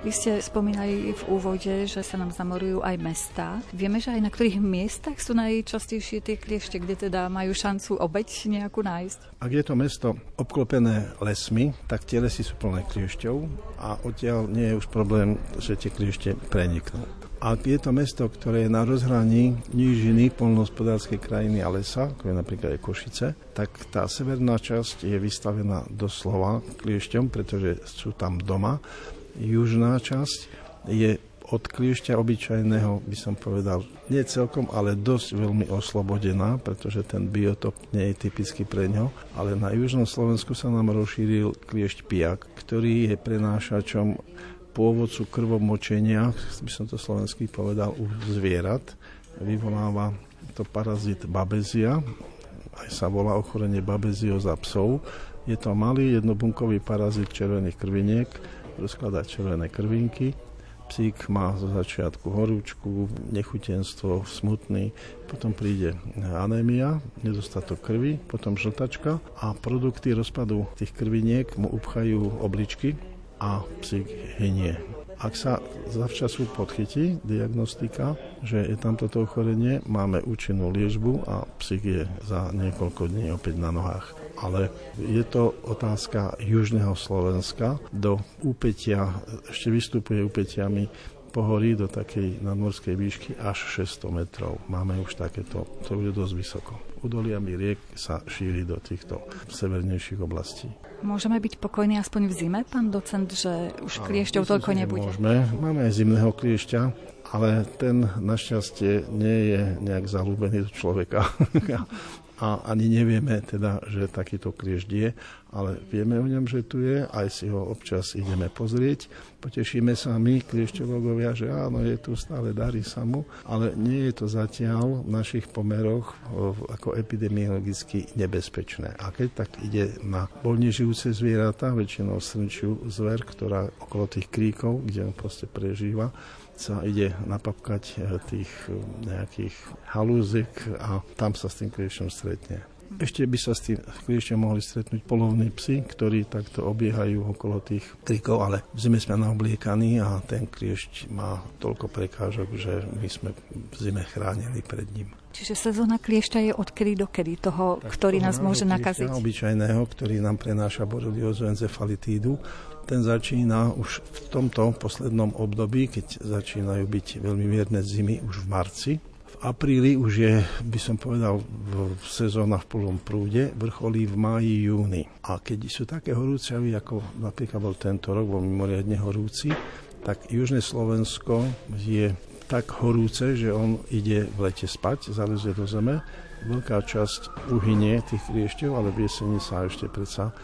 Vy ste spomínali v úvode, že sa nám zamorujú aj mesta. Vieme, že aj na ktorých miestach sú najčastejšie tie kliešte, kde teda majú šancu obeď nejakú nájsť?
Ak je to mesto obklopené lesmi, tak tie lesy sú plné kliešťov a odtiaľ nie je už problém, že tie kliešte preniknú. Ak je to mesto, ktoré je na rozhraní nížiny polnohospodárskej krajiny a lesa, ako je napríklad Košice, tak tá severná časť je vystavená doslova kliešťom, pretože sú tam doma. Južná časť je od kliešťa obyčajného, by som povedal, nie celkom, ale dosť veľmi oslobodená, pretože ten biotop nie je typický pre ňo. Ale na južnom Slovensku sa nám rozšíril kliešť piak, ktorý je prenášačom pôvodcu krvomočenia, by som to slovenský povedal, u zvierat. Vyvoláva to parazit babezia, aj sa volá ochorenie babezioza psov. Je to malý jednobunkový parazit červených krviniek, rozkladá červené krvinky. Psík má zo začiatku horúčku, nechutenstvo, smutný, potom príde anémia, nedostatok krvi, potom žltačka a produkty rozpadu tých krviniek mu upchajú obličky, a psík hynie. Ak sa zavčasu podchytí diagnostika, že je tam toto ochorenie, máme účinnú liežbu a psík je za niekoľko dní opäť na nohách. Ale je to otázka južného Slovenska. Do úpetia, ešte vystupuje úpetiami pohorí do takej nadmorskej výšky až 600 metrov. Máme už takéto, to bude dosť vysoko. Udoliami riek sa šíri do týchto severnejších oblastí.
Môžeme byť pokojní aspoň v zime, pán docent, že už kliešťov toľko nebude?
Môžeme. Máme aj zimného kliešťa, ale ten našťastie nie je nejak zalúbený do človeka. a ani nevieme teda, že takýto kliešť je, ale vieme o ňom, že tu je, aj si ho občas ideme pozrieť. Potešíme sa my, kliešťológovia, že áno, je tu stále, darí sa mu, ale nie je to zatiaľ v našich pomeroch ako epidemiologicky nebezpečné. A keď tak ide na voľne žijúce zvieratá, väčšinou srnčiu zver, ktorá okolo tých kríkov, kde on proste prežíva, sa ide napapkať eh, tých eh, nejakých halúzik a tam sa s tým kliešťom stretne. Ešte by sa s tým kliešťom mohli stretnúť polovní psi, ktorí takto obiehajú okolo tých krikov, ale v zime sme naobliekaní a ten kliešť má toľko prekážok, že my sme v zime chránili pred ním.
Čiže sezóna kliešťa je odkedy do kedy toho, tak ktorý nás môže nakaziť?
obyčajného, ktorý nám prenáša boreliozu encefalitídu, ten začína už v tomto poslednom období, keď začínajú byť veľmi mierne zimy už v marci. V apríli už je, by som povedal, v sezóna v plnom prúde, vrcholí v máji, júni. A keď sú také horúcavy, ako napríklad bol tento rok, bol mimoriadne horúci, tak južné Slovensko je tak horúce, že on ide v lete spať, zalezie do zeme. Veľká časť uhynie tých kliešťov, ale v jeseni sa ešte predsa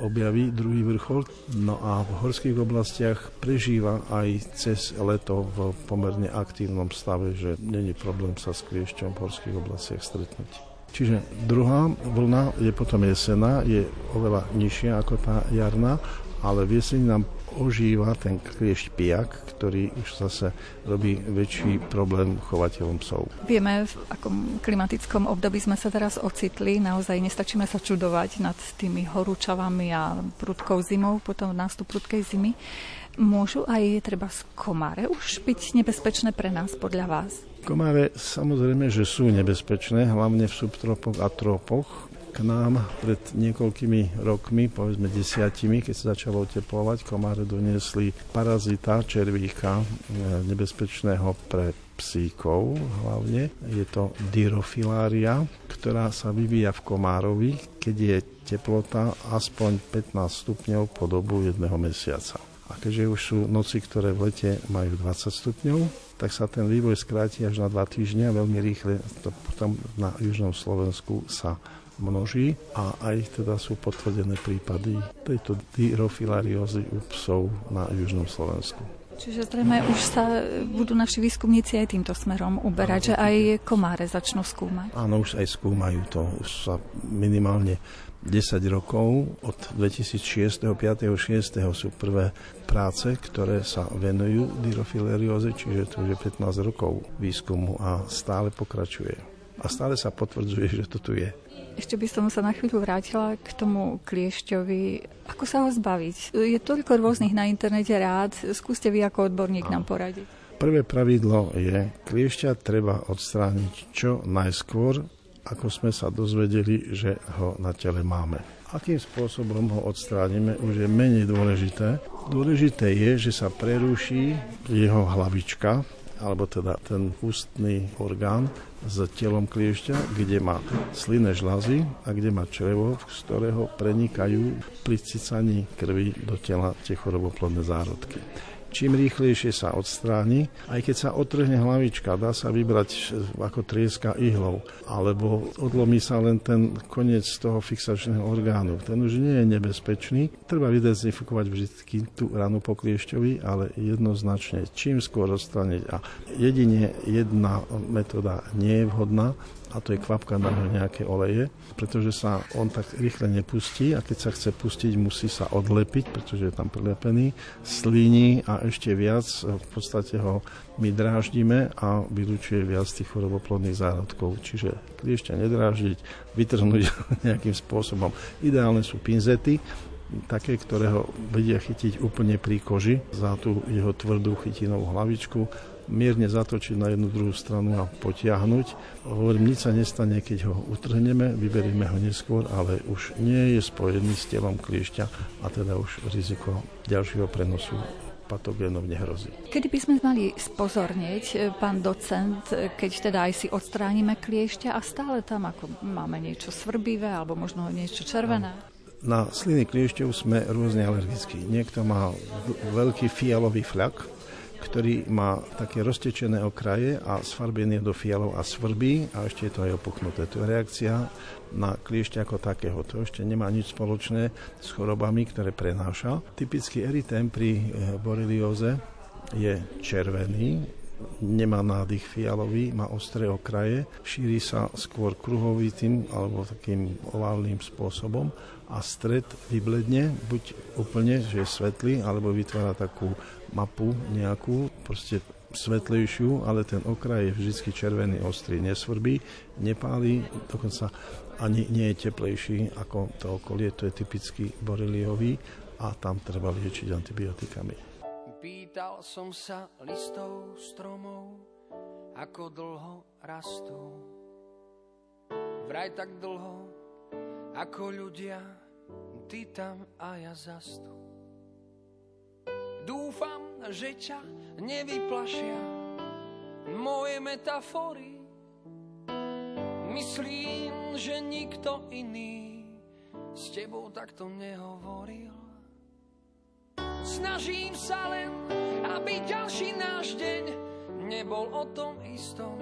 objaví druhý vrchol. No a v horských oblastiach prežíva aj cez leto v pomerne aktívnom stave, že není problém sa s kliešťom v horských oblastiach stretnúť. Čiže druhá vlna je potom jesená, je oveľa nižšia ako tá jarná, ale v jeseni nám ožíva ten kliešť pijak, ktorý už zase robí väčší problém chovateľom psov.
Vieme, v akom klimatickom období sme sa teraz ocitli. Naozaj nestačíme sa čudovať nad tými horúčavami a prudkou zimou, potom nástup prudkej zimy. Môžu aj treba z komáre už byť nebezpečné pre nás podľa vás?
Komáre samozrejme, že sú nebezpečné, hlavne v subtropoch a tropoch k nám pred niekoľkými rokmi, povedzme desiatimi, keď sa začalo oteplovať, komáre doniesli parazita červíka e, nebezpečného pre psíkov hlavne. Je to dyrofilária, ktorá sa vyvíja v komárovi, keď je teplota aspoň 15 stupňov po dobu jedného mesiaca. A keďže už sú noci, ktoré v lete majú 20 stupňov, tak sa ten vývoj skráti až na 2 týždne a veľmi rýchle to potom na južnom Slovensku sa množí a aj teda sú potvrdené prípady tejto dyrofilariózy u psov na južnom Slovensku.
Čiže zrejme už sa budú naši výskumníci aj týmto smerom uberať, že aj komáre začnú skúmať.
Áno, už aj skúmajú to. Už sa minimálne 10 rokov, od 2006. 5. 6. sú prvé práce, ktoré sa venujú dyrofilarióze, čiže to už je 15 rokov výskumu a stále pokračuje. a stále sa potvrdzuje, že to tu je.
Ešte by som sa na chvíľu vrátila k tomu kliešťovi. Ako sa ho zbaviť? Je toľko rôznych na internete rád. Skúste vy ako odborník nám poradiť.
Prvé pravidlo je, kliešťa treba odstrániť čo najskôr, ako sme sa dozvedeli, že ho na tele máme. Akým spôsobom ho odstránime, už je menej dôležité. Dôležité je, že sa preruší jeho hlavička, alebo teda ten ústny orgán s telom kliešťa, kde má slinné žlazy a kde má črevo, z ktorého prenikajú pri cicaní krvi do tela tie choroboplodné zárodky čím rýchlejšie sa odstráni. Aj keď sa otrhne hlavička, dá sa vybrať ako trieska ihlou, alebo odlomí sa len ten koniec toho fixačného orgánu. Ten už nie je nebezpečný. Treba vydezinfikovať vždy tú ranu po kliešťovi, ale jednoznačne čím skôr odstrániť. A jedine jedna metóda nie je vhodná, a to je kvapka na nejaké oleje, pretože sa on tak rýchle nepustí a keď sa chce pustiť, musí sa odlepiť, pretože je tam prilepený, slíni a ešte viac v podstate ho my dráždime a vylučuje viac tých choroboplodných zárodkov. Čiže kliešťa nedráždiť, vytrhnúť nejakým spôsobom. Ideálne sú pinzety, také, ktoré ho vedia chytiť úplne pri koži za tú jeho tvrdú chytinovú hlavičku mierne zatočiť na jednu druhú stranu a potiahnuť. Hovorím, nič sa nestane, keď ho utrhneme, vyberieme ho neskôr, ale už nie je spojený s telom kliešťa a teda už riziko ďalšieho prenosu patogénov nehrozí.
Kedy by sme mali spozornieť, e, pán docent, e, keď teda aj si odstránime kliešťa a stále tam ako máme niečo svrbivé alebo možno niečo červené?
Na sliny kliešťov sme rôzne alergickí. Niekto má veľký fialový fľak, ktorý má také roztečené okraje a sfarbený do fialov a svrbí a ešte je to aj opuchnuté. To je reakcia na kliešť ako takého. To ešte nemá nič spoločné s chorobami, ktoré prenáša. Typický erytém pri eh, borelióze je červený, nemá nádych fialový, má ostré okraje, šíri sa skôr kruhovitým alebo takým oválnym spôsobom a stred vybledne, buď úplne, že je svetlý, alebo vytvára takú mapu nejakú, proste svetlejšiu, ale ten okraj je vždy červený, ostrý, nesvrbí, nepálí, dokonca ani nie je teplejší ako to okolie, to je typicky boreliový a tam treba liečiť antibiotikami.
Pýtal som sa listov stromov, ako dlho rastú. Vraj tak dlho, ako ľudia, ty tam a ja zastú. Dúfam, že ťa nevyplašia moje metafory. Myslím, že nikto iný s tebou takto nehovoril. Snažím sa len, aby ďalší náš deň nebol o tom istom.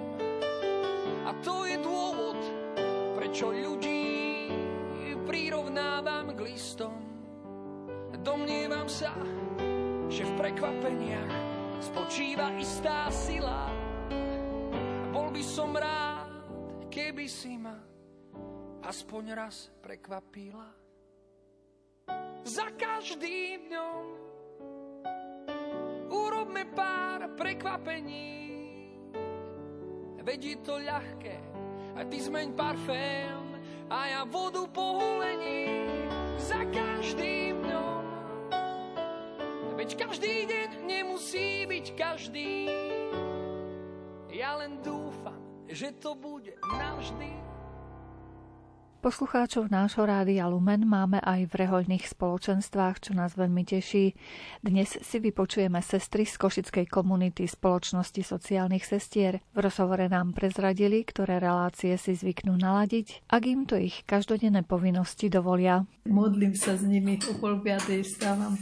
A to je dôvod, prečo ľudí prirovnávam k listom. Domnievam sa, že v prekvapeniach spočíva istá sila. Bol by som rád, keby si ma aspoň raz prekvapila. Za každým dňom urobme pár prekvapení. Veď to ľahké, a ty zmeň parfém a ja vodu po holení. Za každým dňom Veď každý deň nemusí byť každý. Ja len dúfam, že to bude navždy.
Poslucháčov nášho rádia Lumen máme aj v rehoľných spoločenstvách, čo nás veľmi teší. Dnes si vypočujeme sestry z Košickej komunity Spoločnosti sociálnych sestier. V rozhovore nám prezradili, ktoré relácie si zvyknú naladiť, ak im to ich každodenné povinnosti dovolia.
Modlím sa s nimi, o pol stávam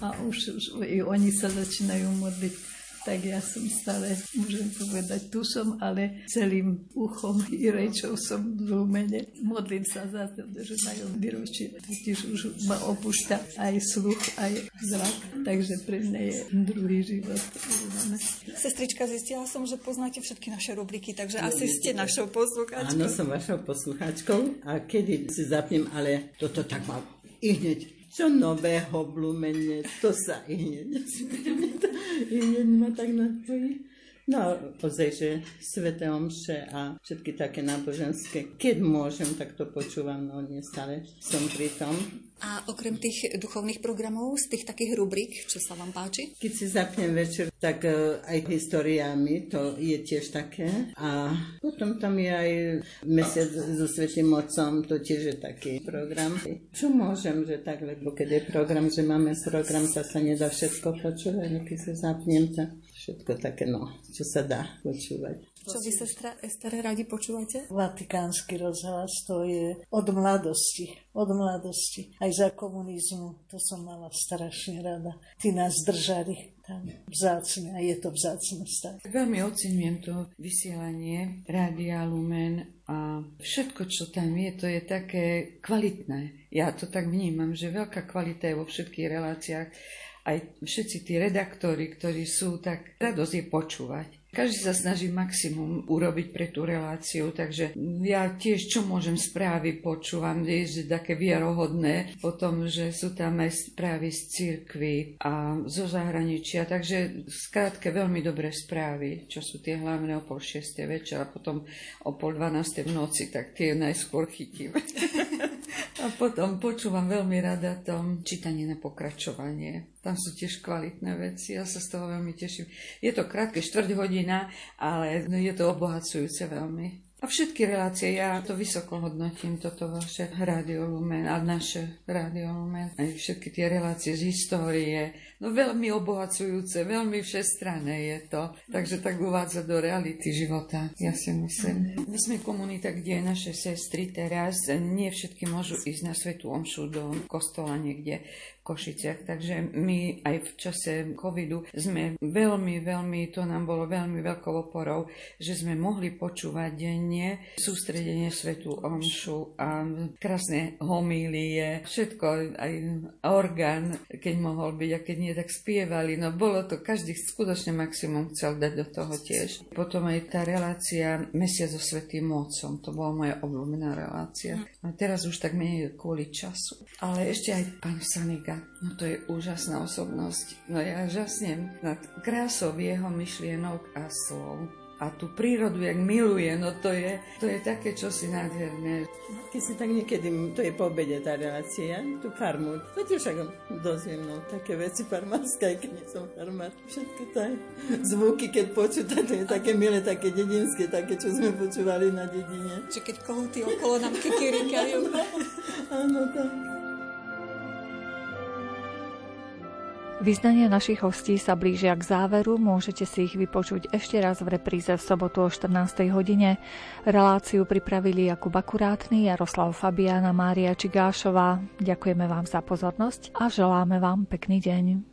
a už, už i oni sa začínajú modliť. Tak ja som stále, môžem povedať, tu som, ale celým uchom i rečou som v Lumene. Modlím sa za to, že majú výročie, totiž už ma opúšťa aj sluch, aj zrak, takže pre mňa je druhý život.
Sestrička, zistila som, že poznáte všetky naše rubriky, takže no, asi ste našou poslucháčkou.
Áno, som vašou poslucháčkou a kedy si zapnem, ale toto tak mal i hneď čo nového v Lumene, to sa i hneď, i hneď ma tak napojí. No, ozaj, že Svete Omše a všetky také náboženské, keď môžem, tak to počúvam, no nestále som pri tom.
A okrem tých duchovných programov, z tých takých rubrik, čo sa vám páči?
Keď si zapnem večer, tak uh, aj historiami, to je tiež také. A potom tam je aj mesiac so Svetým Otcom, to tiež je taký program. Čo môžem, že tak, lebo keď je program, že máme program, sa sa nedá všetko počúvať, keď sa zapnem, tak všetko také, no, čo sa dá počúvať.
Čo vy, sestra Ester, radi počúvate?
Vatikánsky rozhlas, to je od mladosti, od mladosti. Aj za komunizmu, to som mala strašne rada. Tí nás držali tam vzácne a je to vzácnosť.
Veľmi ocenujem to vysielanie Rádia Lumen a všetko, čo tam je, to je také kvalitné. Ja to tak vnímam, že veľká kvalita je vo všetkých reláciách. Aj všetci tí redaktori, ktorí sú, tak radosť je počúvať. Každý sa snaží maximum urobiť pre tú reláciu, takže ja tiež čo môžem správy počúvam, že také vierohodné, potom, že sú tam aj správy z cirkvy a zo zahraničia, takže skrátke veľmi dobré správy, čo sú tie hlavné o pol šiestej a potom o pol dvanástej v noci, tak tie najskôr chytím. A potom počúvam veľmi rada to čítanie na pokračovanie. Tam sú tiež kvalitné veci, ja sa z toho veľmi teším. Je to krátke, štvrť hodina, ale je to obohacujúce veľmi. A všetky relácie, ja to vysoko hodnotím, toto vaše Rádio Lumen a naše Rádio Lumen. Aj všetky tie relácie z histórie, no veľmi obohacujúce, veľmi všestranné je to. Takže tak uvádza do reality života, ja si myslím. My sme komunita, kde naše sestry teraz, nie všetky môžu ísť na Svetú Omšu do kostola niekde Košiciach. Takže my aj v čase covidu sme veľmi, veľmi, to nám bolo veľmi veľkou oporou, že sme mohli počúvať denne sústredenie Svetu Omšu a krásne homílie, všetko, aj orgán, keď mohol byť a keď nie, tak spievali. No bolo to, každý skutočne maximum chcel dať do toho tiež. Potom aj tá relácia Mesiac so Svetým Mocom, to bola moja obľúbená relácia. A teraz už tak menej kvôli času. Ale ešte aj pán Saniga Františka. No to je úžasná osobnosť. No ja žasnem nad krásou jeho myšlienok a slov. A tú prírodu, jak miluje, no to je, to je také čosi nádherné.
Keď si tak niekedy, to je po obede tá relácia, tú farmu, to tiež však dozviem, no, také veci farmárske, aj keď nie som farmár. Všetky tie zvuky, keď počúta, to je také milé, také dedinské, také, čo sme počúvali na dedine.
Čiže keď kohúty okolo nám kikirikajú.
Áno, tak.
Vyznania našich hostí sa blížia k záveru, môžete si ich vypočuť ešte raz v repríze v sobotu o 14. hodine. Reláciu pripravili Jakub Akurátny, Jaroslav Fabiana, Mária Čigášová. Ďakujeme vám za pozornosť a želáme vám pekný deň.